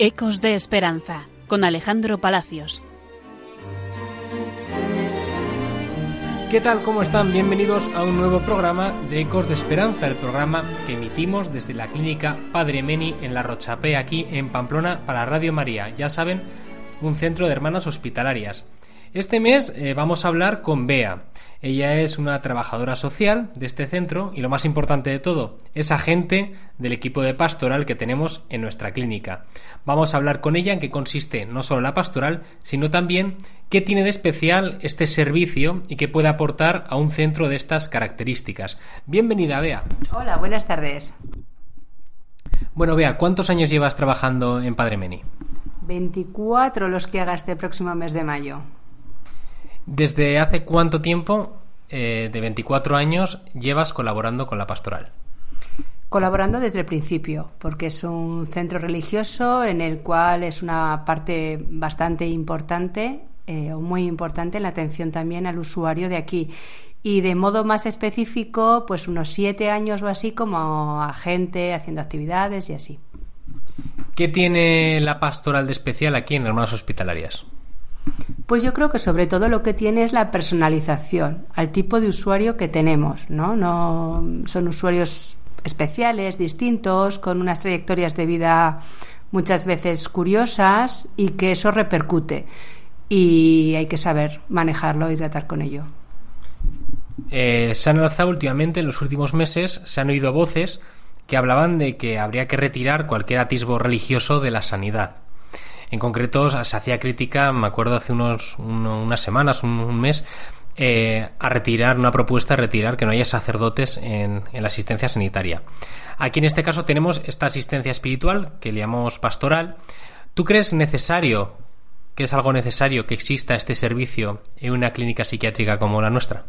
Ecos de Esperanza con Alejandro Palacios. ¿Qué tal? ¿Cómo están? Bienvenidos a un nuevo programa de Ecos de Esperanza, el programa que emitimos desde la clínica Padre Meni en La Rochapé, aquí en Pamplona, para Radio María. Ya saben, un centro de hermanas hospitalarias. Este mes eh, vamos a hablar con Bea. Ella es una trabajadora social de este centro y lo más importante de todo, es agente del equipo de pastoral que tenemos en nuestra clínica. Vamos a hablar con ella en qué consiste no solo la pastoral, sino también qué tiene de especial este servicio y qué puede aportar a un centro de estas características. Bienvenida, Bea. Hola, buenas tardes. Bueno, Bea, ¿cuántos años llevas trabajando en Padre Meni? 24 los que haga este próximo mes de mayo. ¿Desde hace cuánto tiempo, eh, de 24 años, llevas colaborando con la pastoral? Colaborando desde el principio, porque es un centro religioso en el cual es una parte bastante importante eh, o muy importante en la atención también al usuario de aquí. Y de modo más específico, pues unos siete años o así como agente, haciendo actividades y así. ¿Qué tiene la pastoral de especial aquí en Hermanas Hospitalarias? Pues yo creo que sobre todo lo que tiene es la personalización al tipo de usuario que tenemos, ¿no? No son usuarios especiales, distintos, con unas trayectorias de vida muchas veces curiosas y que eso repercute y hay que saber manejarlo y tratar con ello. Eh, se han alzado últimamente, en los últimos meses, se han oído voces que hablaban de que habría que retirar cualquier atisbo religioso de la sanidad. En concreto, se hacía crítica, me acuerdo hace unos, unas semanas, un, mes, eh, a retirar una propuesta, a retirar que no haya sacerdotes en, en, la asistencia sanitaria. Aquí en este caso tenemos esta asistencia espiritual, que le llamamos pastoral. ¿Tú crees necesario, que es algo necesario, que exista este servicio en una clínica psiquiátrica como la nuestra?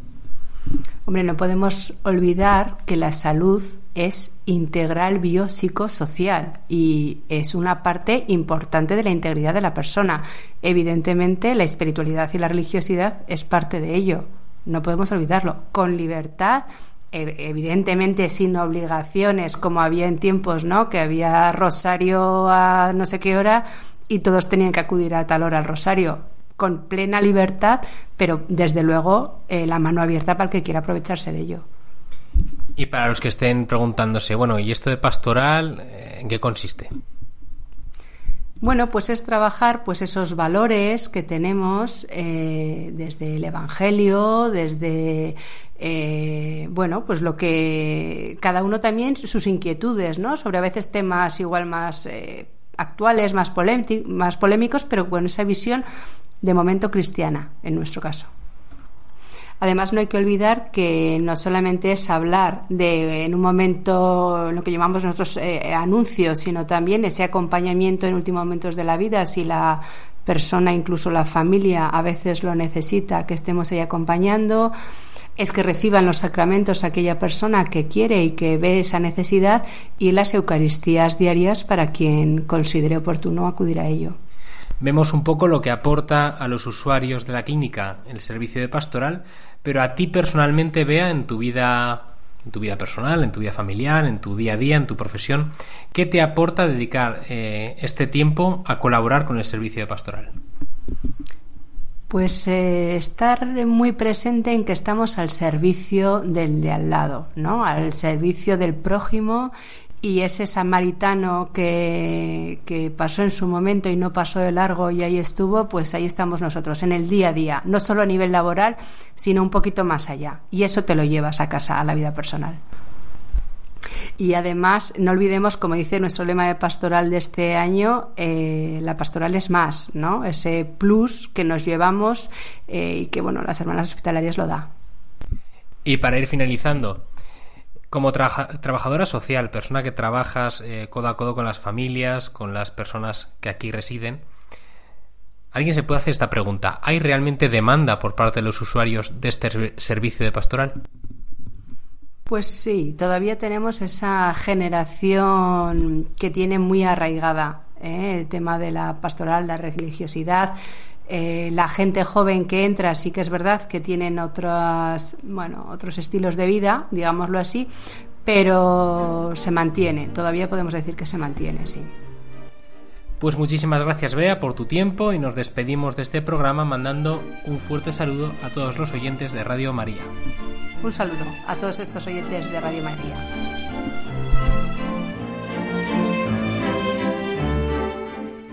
Hombre, no podemos olvidar que la salud es integral biopsicosocial y es una parte importante de la integridad de la persona. Evidentemente, la espiritualidad y la religiosidad es parte de ello. No podemos olvidarlo. Con libertad, evidentemente sin obligaciones, como había en tiempos, ¿no? Que había rosario a no sé qué hora y todos tenían que acudir a tal hora al rosario con plena libertad, pero desde luego eh, la mano abierta para el que quiera aprovecharse de ello. Y para los que estén preguntándose, bueno, ¿y esto de pastoral en qué consiste? Bueno, pues es trabajar pues esos valores que tenemos eh, desde el Evangelio, desde eh, bueno, pues lo que cada uno también sus inquietudes, ¿no? Sobre a veces temas igual más actuales, más, más polémicos, pero con esa visión de momento cristiana, en nuestro caso. Además, no hay que olvidar que no solamente es hablar de, en un momento, lo que llamamos nuestros eh, anuncios, sino también ese acompañamiento en últimos momentos de la vida, si la persona, incluso la familia, a veces lo necesita, que estemos ahí acompañando, es que reciban los sacramentos aquella persona que quiere y que ve esa necesidad y las Eucaristías diarias para quien considere oportuno acudir a ello vemos un poco lo que aporta a los usuarios de la clínica el servicio de pastoral, pero a ti personalmente, vea en tu vida en tu vida personal, en tu vida familiar, en tu día a día, en tu profesión, ¿qué te aporta dedicar eh, este tiempo a colaborar con el servicio de pastoral? Pues eh, estar muy presente en que estamos al servicio del de al lado, ¿no? Al servicio del prójimo y ese samaritano que, que, pasó en su momento y no pasó de largo y ahí estuvo, pues ahí estamos nosotros, en el día a día, no solo a nivel laboral, sino un poquito más allá. Y eso te lo llevas a casa, a la vida personal. Y además, no olvidemos, como dice nuestro lema de pastoral de este año, eh, la pastoral es más, ¿no? Ese plus que nos llevamos eh, y que, bueno, las hermanas hospitalarias lo da. Y para ir finalizando, como trabajadora social, persona que trabajas eh, codo a codo con las familias, con las personas que aquí residen, ¿alguien se puede hacer esta pregunta? ¿Hay realmente demanda por parte de los usuarios de este servicio de pastoral? Pues sí, todavía tenemos esa generación que tiene muy arraigada ¿eh? el tema de la pastoral, la religiosidad, eh, la gente joven que entra sí que es verdad que tienen otros, bueno, otros estilos de vida, digámoslo así, pero se mantiene, todavía podemos decir que se mantiene, sí. Pues muchísimas gracias Bea por tu tiempo y nos despedimos de este programa mandando un fuerte saludo a todos los oyentes de Radio María. Un saludo a todos estos oyentes de Radio María.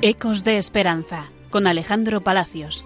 Ecos de Esperanza con Alejandro Palacios.